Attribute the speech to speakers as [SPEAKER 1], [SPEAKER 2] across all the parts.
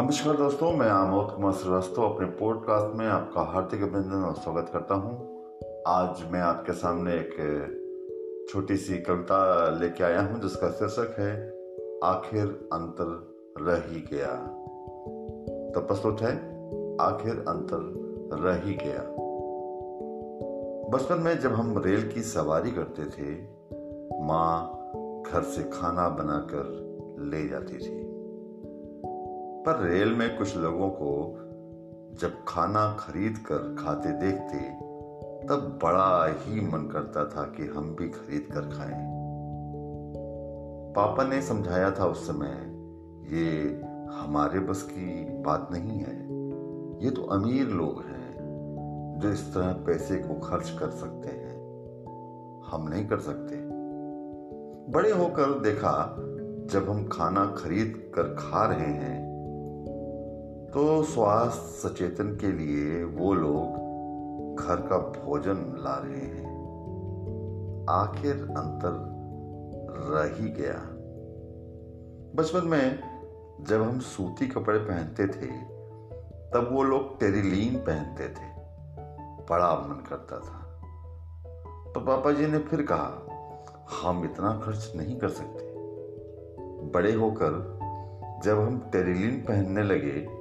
[SPEAKER 1] नमस्कार दोस्तों, मैं आमोद कुमार श्रीवास्तव अपने पॉडकास्ट में आपका हार्दिक अभिनंदन और स्वागत करता हूँ। आज मैं आपके सामने एक छोटी सी कविता लेके आया हूँ, जिसका शीर्षक है, आखिर अंतर रह ही गया। तो प्रस्तुत है, आखिर अंतर रह ही गया। बचपन में जब हम रेल की सवारी करते थे, माँ घर से खाना बनाकर ले जाती थी। पर रेल में कुछ लोगों को जब खाना खरीद कर खाते देखते, तब बड़ा ही मन करता था कि हम भी खरीद कर खाएँ। पापा ने समझाया था उस समय, ये हमारे बस की बात नहीं है, ये तो अमीर लोग हैं, जो इस तरह पैसे को खर्च कर सकते हैं। हम नहीं कर सकते। बड़े होकर देखा, जब हम खाना खरीद कर खा रहे हैं तो स्वास्थ्य सचेतन के लिए वो लोग घर का भोजन ला रहे हैं। आखिर अंतर रह ही गया। बचपन में जब हम सूती कपड़े पहनते थे, तब वो लोग टेरिलीन पहनते थे। बड़ा मन करता था। तो पापा जी ने फिर कहा, हम इतना खर्च नहीं कर सकते। बड़े होकर जब हम टेरिलीन पहनने लगे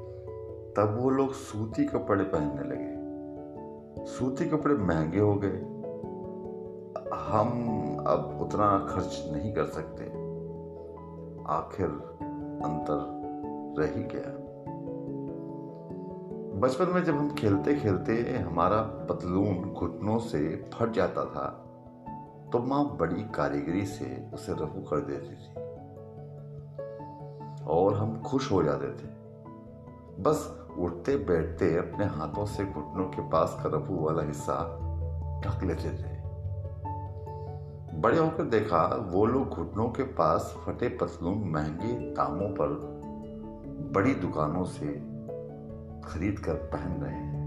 [SPEAKER 1] तब वो लोग सूती कपड़े पहनने लगे। सूती कपड़े महँगे हो गए। हम अब उतना खर्च नहीं कर सकते। आखिर अंतर रह ही गया। बचपन में जब हम खेलते खेलते हमारा पतलून घुटनों से फट जाता था तो माँ बड़ी कारीगरी से उसे रफू कर देती थी। और हम खुश हो जाते थे। बस उठते बैठते अपने हाथों से घुटनों के पास का रफू वाला हिस्सा ढक लेते थे। बड़े होकर देखा, वो लोग घुटनों के पास फटे पतलून महँगे दामों पर बड़ी दुकानों से खरीद कर पहन रहे हैं।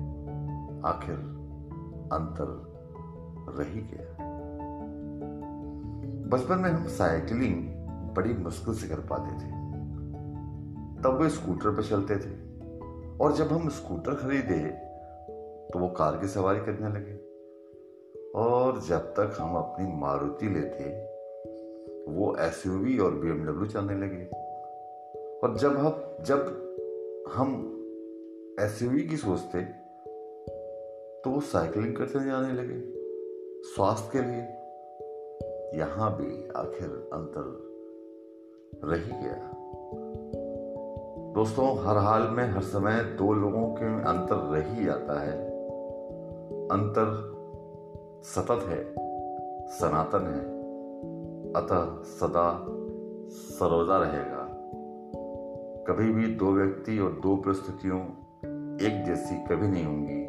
[SPEAKER 1] आखिर अंतर रही गया। बचपन में हम साइकिलिंग बड़ी मुश्किल से कर पाते थे। तब वे स्कूटर पर चलते थे। और जब हम स्कूटर खरीदे तो वो कार की सवारी करने लगे। और जब तक हम अपनी मारुति लेते, वो एसयूवी और बी एमडब्ल्यू चलने लगे। और जब हम जब हम एसयूवी की सोचते तो वो साइकिलिंग करते जाने लगे, स्वास्थ्य के लिए। यहाँ भी आखिर अंतर रही गया। दोस्तों, हर हाल में, हर समय दो लोगों के अंतर रह ही जाता है। अंतर सतत है, सनातन है। अतः सदा सरोजा रहेगा। कभी भी दो व्यक्ति और दो परिस्थितियों एक जैसी कभी नहीं होंगी।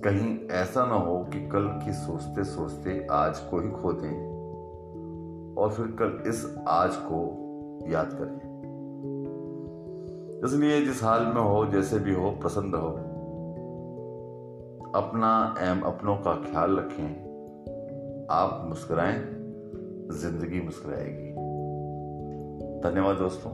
[SPEAKER 1] कहीं ऐसा ना हो कि कल की सोचते सोचते आज को ही खो दें और फिर कल इस आज को याद करें। इसलिए जिस हाल में हो, जैसे भी हो प्रसन्न रहो अपना एम अपनों का ख्याल रखें। आप मुस्कुराएँ, ज़िंदगी मुस्कुराएगी। धन्यवाद दोस्तों।